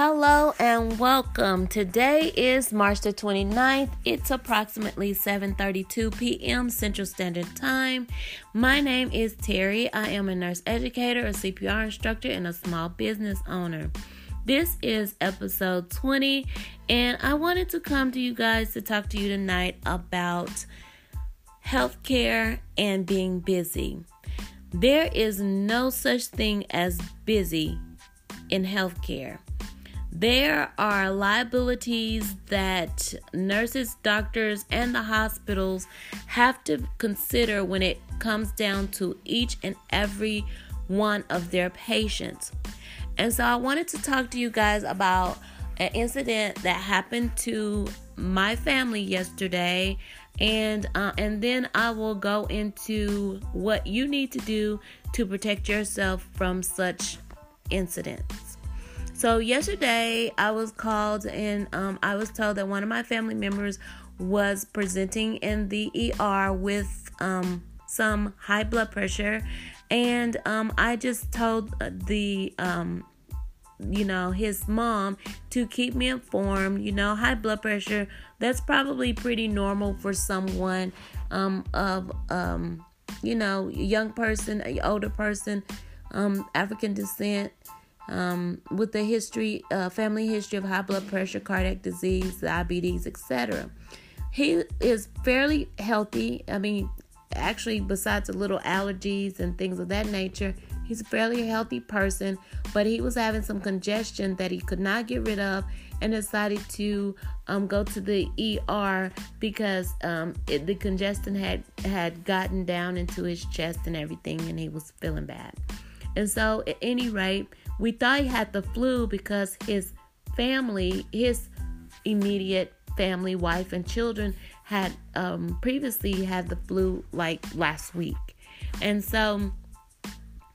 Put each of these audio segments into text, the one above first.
Hello and welcome. Today is March the 29th. It's approximately 7:32 p.m. Central Standard Time. My name is Terry. I am a nurse educator, a CPR instructor, and a small business owner. This is episode 20, and I wanted to come to you guys to talk to you tonight about healthcare and being busy. There is no such thing as busy in healthcare. There are liabilities that nurses, doctors, and the hospitals have to consider when it comes down to each and every one of their patients. And so I wanted to talk to you guys about an incident that happened to my family yesterday and uh, and then I will go into what you need to do to protect yourself from such incidents. So yesterday I was called and um, I was told that one of my family members was presenting in the ER with um, some high blood pressure, and um, I just told the um, you know his mom to keep me informed. You know, high blood pressure that's probably pretty normal for someone um, of um, you know young person, older person, African descent um, with the history, uh, family history of high blood pressure, cardiac disease, diabetes, etc. He is fairly healthy. I mean, actually, besides a little allergies and things of that nature, he's a fairly healthy person. But he was having some congestion that he could not get rid of, and decided to um, go to the ER because um, it, the congestion had had gotten down into his chest and everything, and he was feeling bad. And so, at any rate, we thought he had the flu because his family, his immediate family, wife, and children had um, previously had the flu like last week. And so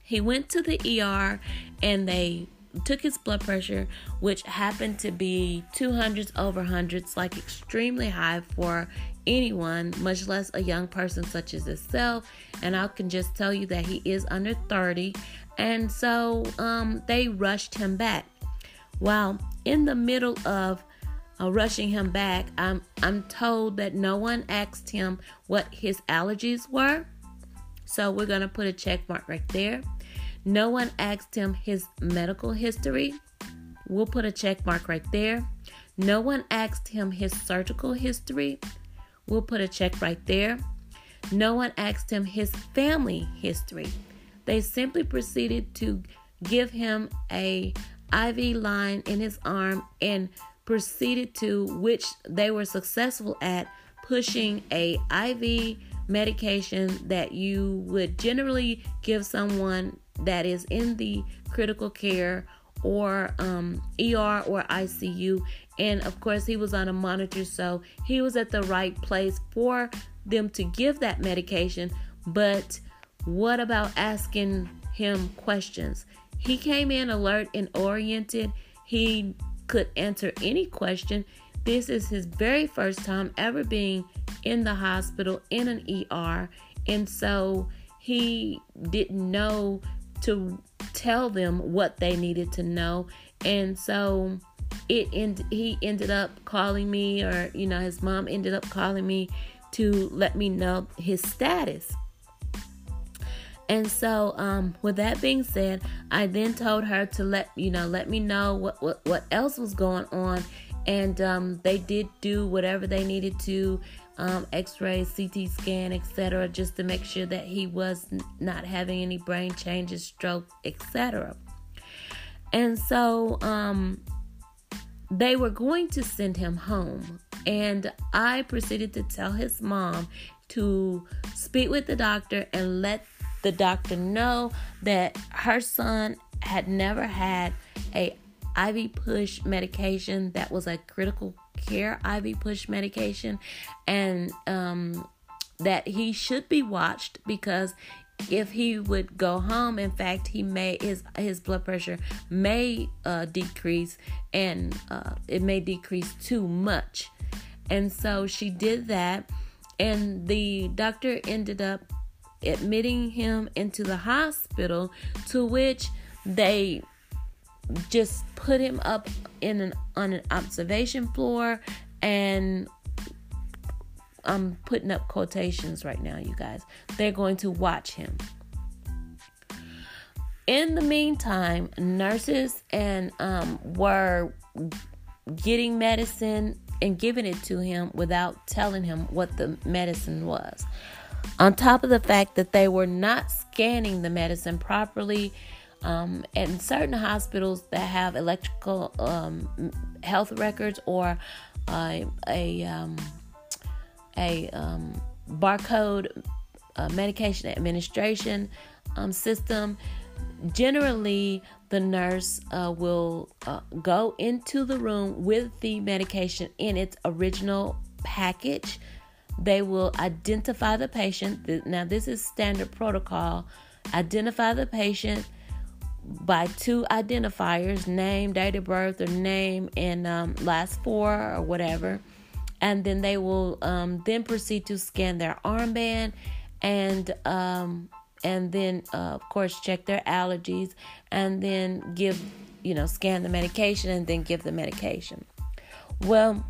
he went to the ER and they took his blood pressure, which happened to be 200s over hundreds, like extremely high for anyone, much less a young person such as himself. And I can just tell you that he is under 30 and so um, they rushed him back. While in the middle of uh, rushing him back, I'm, I'm told that no one asked him what his allergies were. So we're going to put a check mark right there. No one asked him his medical history. We'll put a check mark right there. No one asked him his surgical history. We'll put a check right there. No one asked him his family history. They simply proceeded to give him a IV line in his arm and proceeded to which they were successful at pushing a IV medication that you would generally give someone that is in the critical care or um, ER or ICU. And of course, he was on a monitor, so he was at the right place for them to give that medication. But what about asking him questions? He came in alert and oriented. He could answer any question. This is his very first time ever being in the hospital in an ER. And so he didn't know to tell them what they needed to know. And so it end, he ended up calling me or you know his mom ended up calling me to let me know his status. And so, um, with that being said, I then told her to let you know, let me know what what, what else was going on, and um, they did do whatever they needed to, um, X-ray, CT scan, etc., just to make sure that he was not having any brain changes, stroke, etc. And so, um, they were going to send him home, and I proceeded to tell his mom to speak with the doctor and let the doctor know that her son had never had a IV push medication that was a critical care IV push medication and um, that he should be watched because if he would go home in fact he may his his blood pressure may uh, decrease and uh, it may decrease too much. And so she did that and the doctor ended up admitting him into the hospital, to which they just put him up in an on an observation floor and I'm putting up quotations right now, you guys. They're going to watch him. In the meantime, nurses and um, were getting medicine and giving it to him without telling him what the medicine was. On top of the fact that they were not scanning the medicine properly, um, in certain hospitals that have electrical um, health records or uh, a um, a um, barcode uh, medication administration um, system, generally the nurse uh, will uh, go into the room with the medication in its original package. They will identify the patient. Now, this is standard protocol. Identify the patient by two identifiers name, date of birth, or name and um, last four or whatever. And then they will um, then proceed to scan their armband and um, and then uh, of course check their allergies and then give you know scan the medication and then give the medication. Well,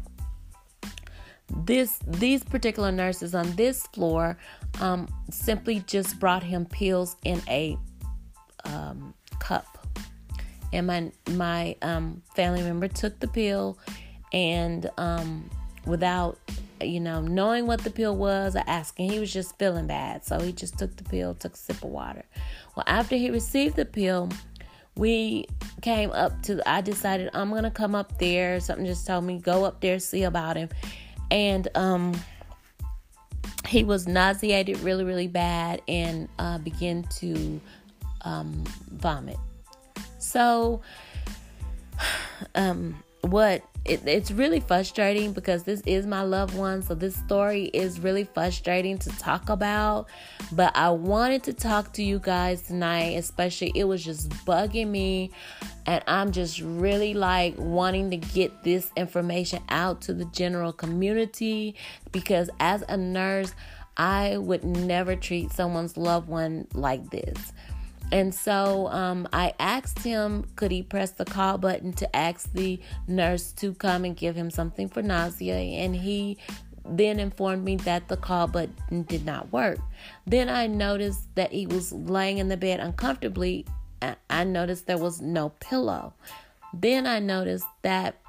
this these particular nurses on this floor um, simply just brought him pills in a um, cup. And my my um, family member took the pill, and um, without you know knowing what the pill was, or asking, he was just feeling bad, so he just took the pill, took a sip of water. Well, after he received the pill, we came up to. I decided I'm gonna come up there. Something just told me go up there, see about him, and um he was nauseated really really bad and uh, began to um, vomit. So, um, what it, it's really frustrating because this is my loved one, so this story is really frustrating to talk about. But I wanted to talk to you guys tonight, especially it was just bugging me, and I'm just really like wanting to get this information out to the general community because as a nurse, I would never treat someone's loved one like this. And so um, I asked him, could he press the call button to ask the nurse to come and give him something for nausea? And he then informed me that the call button did not work. Then I noticed that he was laying in the bed uncomfortably. I noticed there was no pillow. Then I noticed that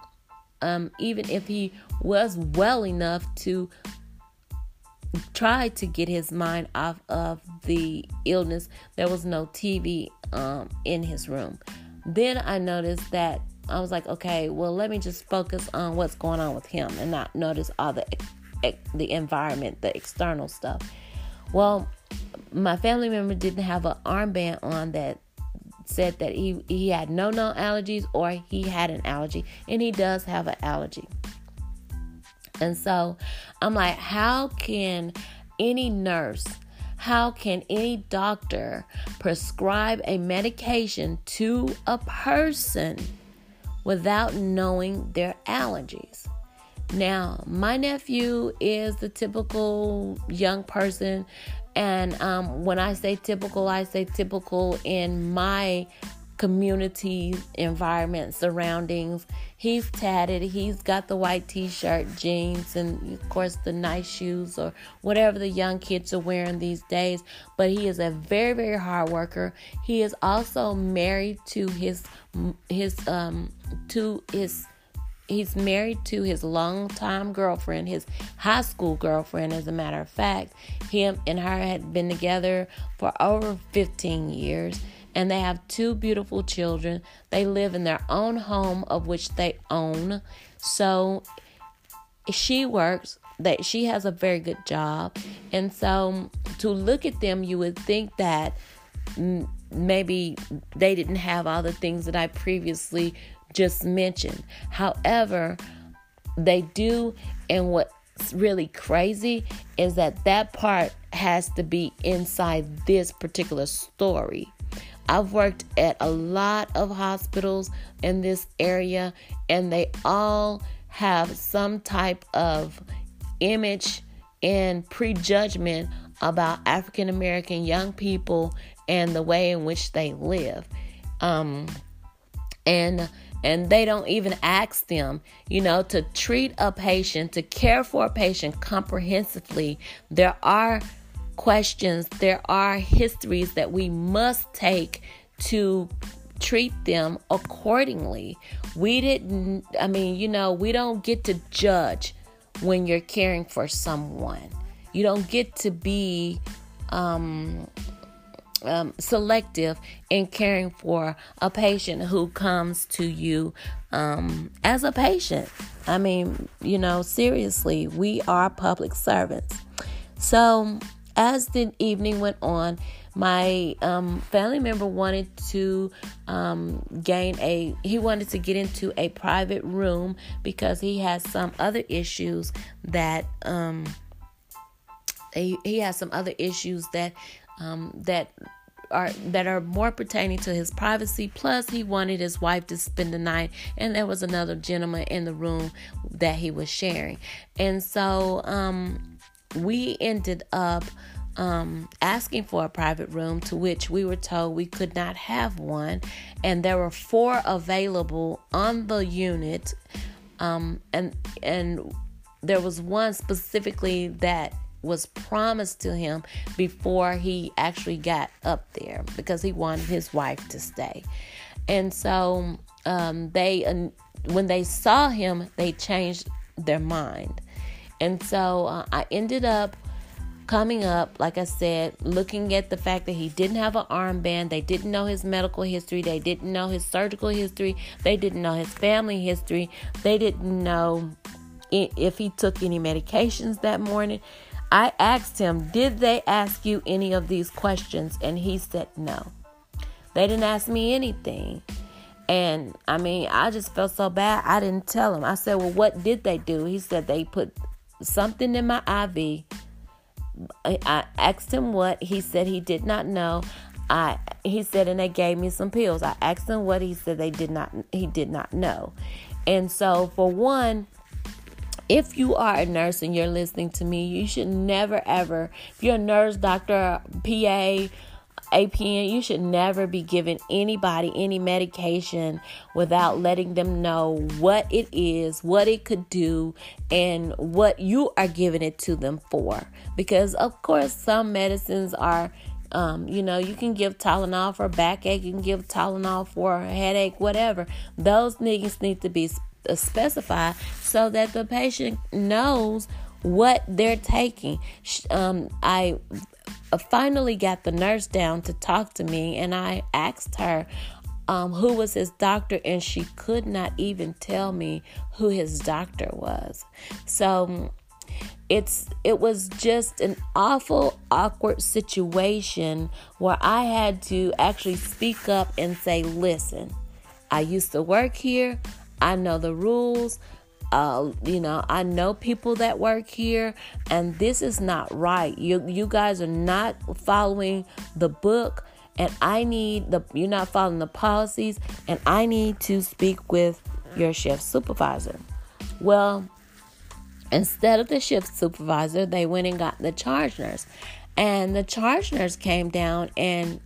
um, even if he was well enough to tried to get his mind off of the illness. There was no TV um, in his room. Then I noticed that I was like, okay, well, let me just focus on what's going on with him and not notice all the the environment, the external stuff. Well, my family member didn't have an armband on that said that he he had no known allergies or he had an allergy, and he does have an allergy. And so I'm like, how can any nurse, how can any doctor prescribe a medication to a person without knowing their allergies? Now, my nephew is the typical young person. And um, when I say typical, I say typical in my community environment surroundings. He's tatted, he's got the white t shirt, jeans, and of course the nice shoes or whatever the young kids are wearing these days. But he is a very, very hard worker. He is also married to his his um to his he's married to his longtime girlfriend, his high school girlfriend, as a matter of fact. Him and her had been together for over 15 years and they have two beautiful children. They live in their own home of which they own. So she works that she has a very good job. And so to look at them you would think that maybe they didn't have all the things that I previously just mentioned. However, they do and what's really crazy is that that part has to be inside this particular story I've worked at a lot of hospitals in this area, and they all have some type of image and prejudgment about African American young people and the way in which they live. Um, and and they don't even ask them, you know, to treat a patient, to care for a patient comprehensively. There are questions, there are histories that we must take to treat them accordingly. We didn't, I mean, you know, we don't get to judge when you're caring for someone. You don't get to be um, um, selective in caring for a patient who comes to you um, as a patient. I mean, you know, seriously, we are public servants. So, as the evening went on, my um, family member wanted to um, gain a he wanted to get into a private room because he has some other issues that um, he, he has some other issues that um, that are that are more pertaining to his privacy. Plus, he wanted his wife to spend the night, and there was another gentleman in the room that he was sharing. And so, um, we ended up um, asking for a private room, to which we were told we could not have one, and there were four available on the unit, um, and and there was one specifically that was promised to him before he actually got up there because he wanted his wife to stay. And so um, they, when they saw him, they changed their mind. And so uh, I ended up coming up, like I said, looking at the fact that he didn't have an armband, they didn't know his medical history, they didn't know his surgical history, they didn't know his family history, they didn't know if he took any medications that morning. I asked him, Did they ask you any of these questions? And he said, No. They didn't ask me anything. And I mean, I just felt so bad. I didn't tell him. I said, Well, what did they do? He said they put something in my IV. I asked him what. He said he did not know. I he said and they gave me some pills. I asked him what he said they did not he did not know. And so for one, if you are a nurse and you're listening to me, you should never ever, if you're a nurse, doctor, PA, APN, you should never be giving anybody any medication without letting them know what it is, what it could do, and what you are giving it to them for. Because, of course, some medicines are. Um, you know, you can give Tylenol for backache, you can give Tylenol for headache, whatever. Those things need to be specified so that the patient knows what they're taking. Um, I uh, finally got the nurse down to talk to me, and I asked her um, who was his doctor, and she could not even tell me who his doctor was. So it's it was just an awful awkward situation where I had to actually speak up and say, "Listen, I used to work here. I know the rules. Uh, you know, I know people that work here, and this is not right. You you guys are not following the book, and I need the you're not following the policies, and I need to speak with your shift supervisor. Well, instead of the shift supervisor, they went and got the charge nurse, and the charge nurse came down and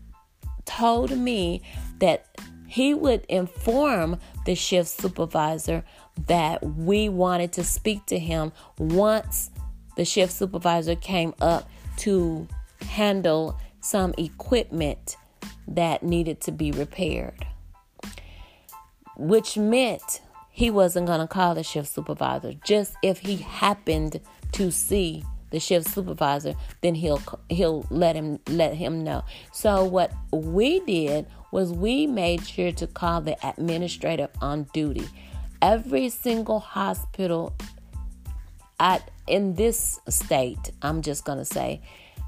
told me that he would inform the shift supervisor that we wanted to speak to him once the shift supervisor came up to handle some equipment that needed to be repaired, which meant he wasn't going to call the shift supervisor. Just if he happened to see the shift supervisor, then he'll he'll let him let him know. So what we did was we made sure to call the administrator on duty. Every single hospital at in this state, I'm just going to say,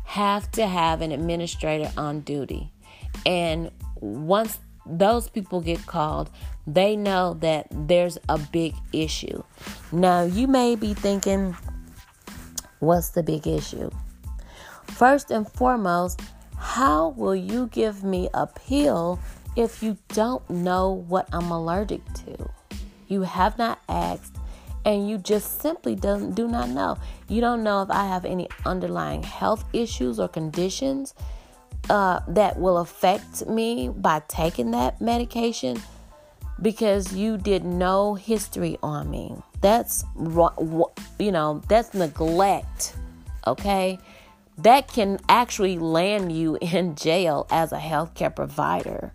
have to have an administrator on duty. And once those people get called, they know that there's a big issue. Now, you may be thinking, what's the big issue? First and foremost, how will you give me a pill if you don't know what I'm allergic to? You have not asked and you just simply don't, do not know. You don't know if I have any underlying health issues or conditions uh, that will affect me by taking that medication. because you did no history on me. That's, you know, that's neglect, okay? That can actually land you in jail as a healthcare provider.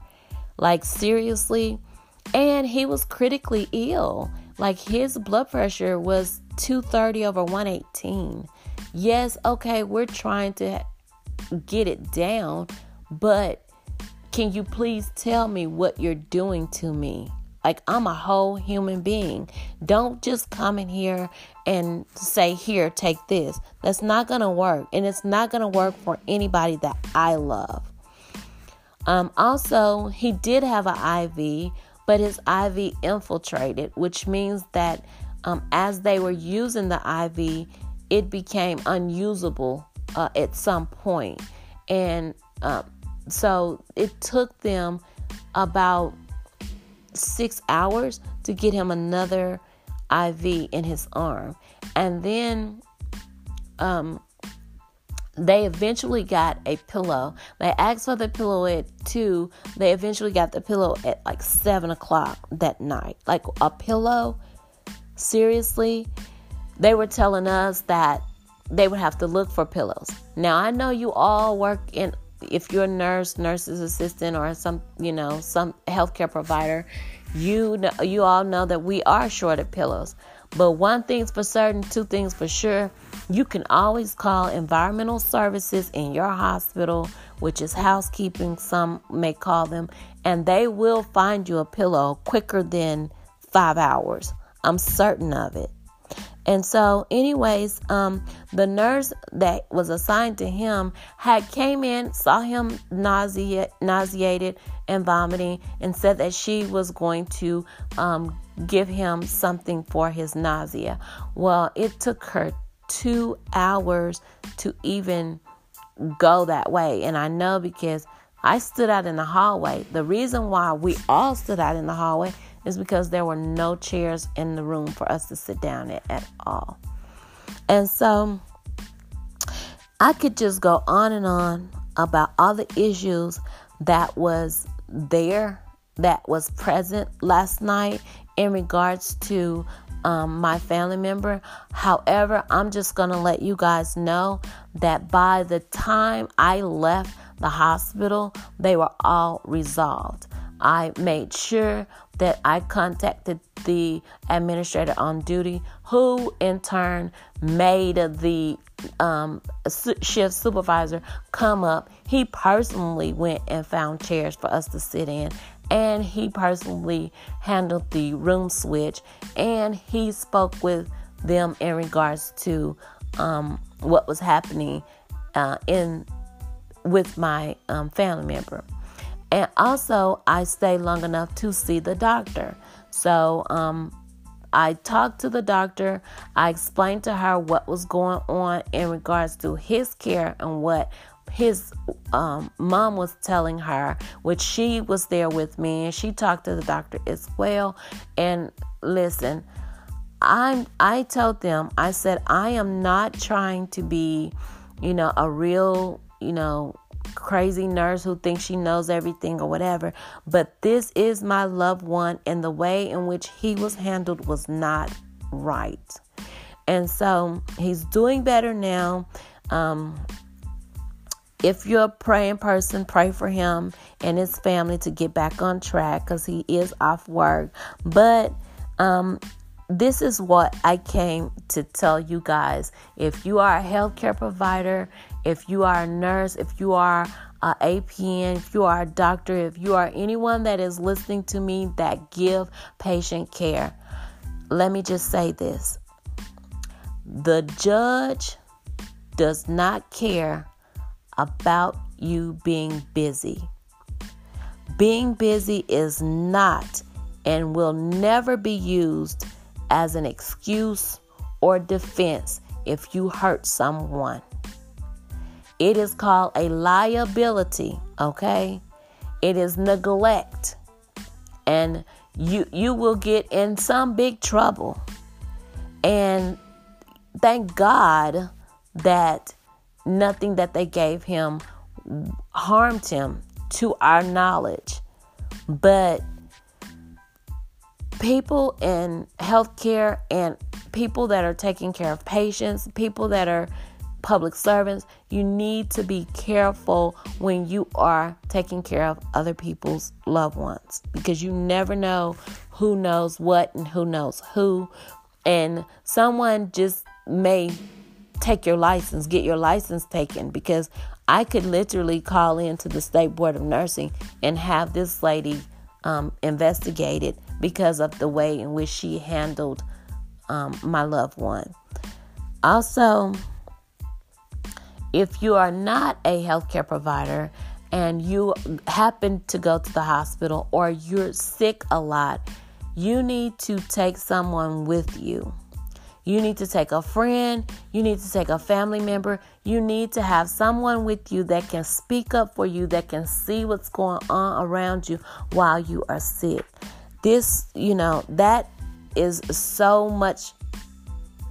Like, seriously. And he was critically ill. Like, his blood pressure was 230 over 118. Yes, okay, we're trying to get it down, but can you please tell me what you're doing to me? Like, I'm a whole human being. Don't just come in here and say, Here, take this. That's not going to work. And it's not going to work for anybody that I love. Um, also, he did have an IV, but his IV infiltrated, which means that um, as they were using the IV, it became unusable uh, at some point. And um, so it took them about six hours to get him another IV in his arm. And then um, they eventually got a pillow. They asked for the pillow at two. They eventually got the pillow at like seven o'clock that night. Like a pillow. Seriously, they were telling us that they would have to look for pillows. Now I know you all work in if you're a nurse, nurse's assistant, or some you know some healthcare provider, you know, you all know that we are short of pillows. But one thing's for certain, two things for sure. You can always call environmental services in your hospital, which is housekeeping, some may call them, and they will find you a pillow quicker than five hours. I'm certain of it. And so, anyways, um, the nurse that was assigned to him had came in, saw him nausea, nauseated and vomiting, and said that she was going to um, give him something for his nausea. Well, it took her two hours to even go that way, and I know because I stood out in the hallway. The reason why we all stood out in the hallway is because there were no chairs in the room for us to sit down at, at all. And so I could just go on and on about all the issues that was there, that was present last night in regards to um, my family member. However, I'm just going to let you guys know that by the time I left the hospital, they were all resolved. I made sure that I contacted the administrator on duty, who in turn made the um, shift supervisor come up. He personally went and found chairs for us to sit in, and he personally handled the room switch, and he spoke with them in regards to um, what was happening uh, in with my um, family member. And also, I stayed long enough to see the doctor. So, um, I talked to the doctor. I explained to her what was going on in regards to his care and what his um, mom was telling her, which she was there with me, and she talked to the doctor as well. And listen, I'm I told them I said I am not trying to be, you know, a real, you know, crazy nurse who thinks she knows everything or whatever. But this is my loved one, and the way in which he was handled was not right. And so he's doing better now. Um, if you're a praying person, pray for him and his family to get back on track because he is off work. But um, this is what I came to tell you guys. If you are a healthcare provider, if you are a nurse, if you are a APN, if you are a doctor, if you are anyone that is listening to me that give patient care, let me just say this. The judge does not care about you being busy. Being busy is not and will never be used as an excuse or defense if you hurt someone. It is called a liability, okay? It is neglect. And you you will get in some big trouble. And thank God that nothing that they gave him harmed him to our knowledge. But people in healthcare and people that are taking care of patients, people that are public servants, you need to be careful when you are taking care of other people's loved ones because you never know who knows what and who knows who. And someone just may take your license, get your license taken because I could literally call into the State Board of Nursing and have this lady um, investigated because of the way in which she handled um, my loved one. Also, if you are not a healthcare provider and you happen to go to the hospital or you're sick a lot, you need to take someone with you. You need to take a friend. You need to take a family member. You need to have someone with you that can speak up for you, that can see what's going on around you while you are sick. This, you know, that is so much.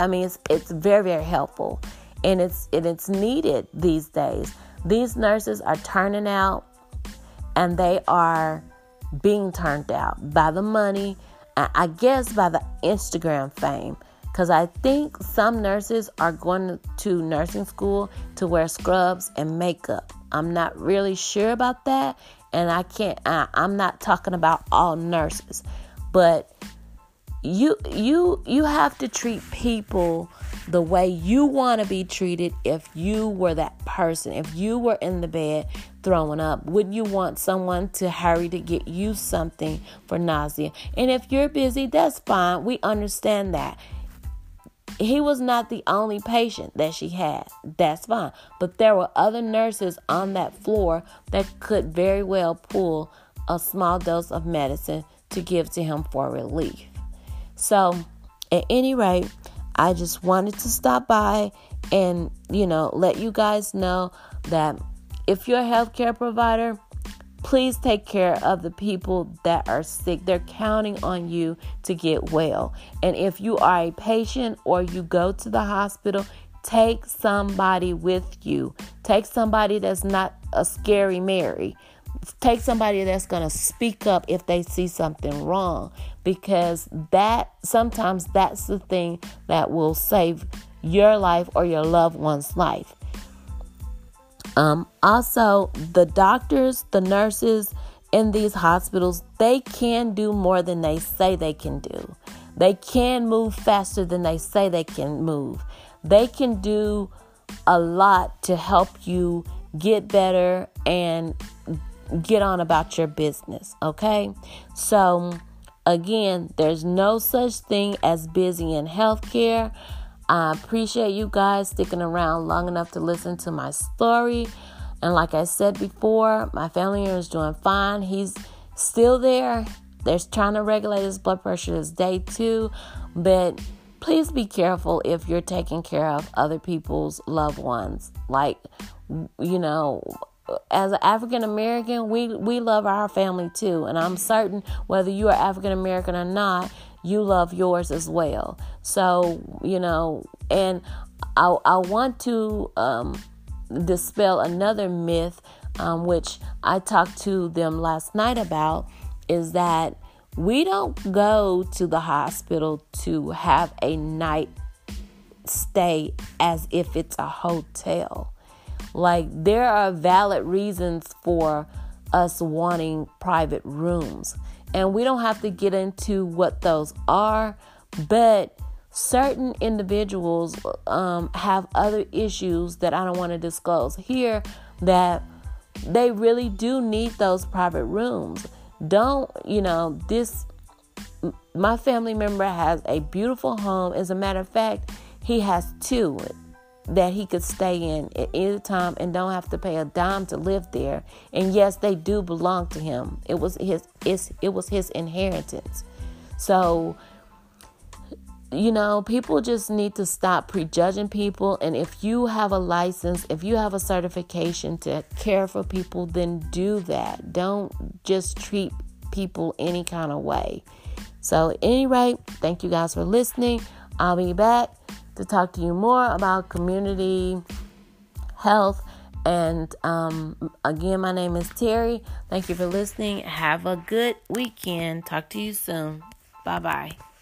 I mean, it's it's very very helpful, and it's and it's needed these days. These nurses are turning out, and they are being turned out by the money, I guess by the Instagram fame. Because I think some nurses are going to nursing school to wear scrubs and makeup. I'm not really sure about that. And I can't, I, I'm not talking about all nurses. But you you you have to treat people the way you want to be treated if you were that person if you were in the bed throwing up would you want someone to hurry to get you something for nausea and if you're busy that's fine we understand that he was not the only patient that she had. That's fine. But there were other nurses on that floor that could very well pull a small dose of medicine to give to him for relief. So, at any rate, I just wanted to stop by and, you know, let you guys know that if you're a healthcare provider, Please take care of the people that are sick. They're counting on you to get well. And if you are a patient or you go to the hospital, take somebody with you. Take somebody that's not a scary Mary. Take somebody that's going to speak up if they see something wrong because that sometimes that's the thing that will save your life or your loved one's life. Um, also, the doctors, the nurses in these hospitals, they can do more than they say they can do. They can move faster than they say they can move. They can do a lot to help you get better and get on about your business, okay? So, again, there's no such thing as busy in healthcare. I appreciate you guys sticking around long enough to listen to my story. And like I said before, my family is doing fine. He's still there. They're trying to regulate his blood pressure this day too. But please be careful if you're taking care of other people's loved ones. Like, you know, as an African American, we we love our family too, and I'm certain whether you are African American or not, you love yours as well. So, you know, and I, I want to um, dispel another myth, um, which I talked to them last night about, is that we don't go to the hospital to have a night stay as if it's a hotel. Like, there are valid reasons for us wanting private rooms. And we don't have to get into what those are, but certain individuals um, have other issues that I don't want to disclose here that they really do need those private rooms. Don't, you know, this, my family member has a beautiful home. As a matter of fact, he has two that he could stay in at any time and don't have to pay a dime to live there. And yes, they do belong to him. It was his it was his inheritance. So you know, people just need to stop prejudging people. And if you have a license, if you have a certification to care for people, then do that. Don't just treat people any kind of way. So, at any rate, thank you guys for listening. I'll be back to talk to you more about community health. And um, again, my name is Terry. Thank you for listening. Have a good weekend. Talk to you soon. Bye bye.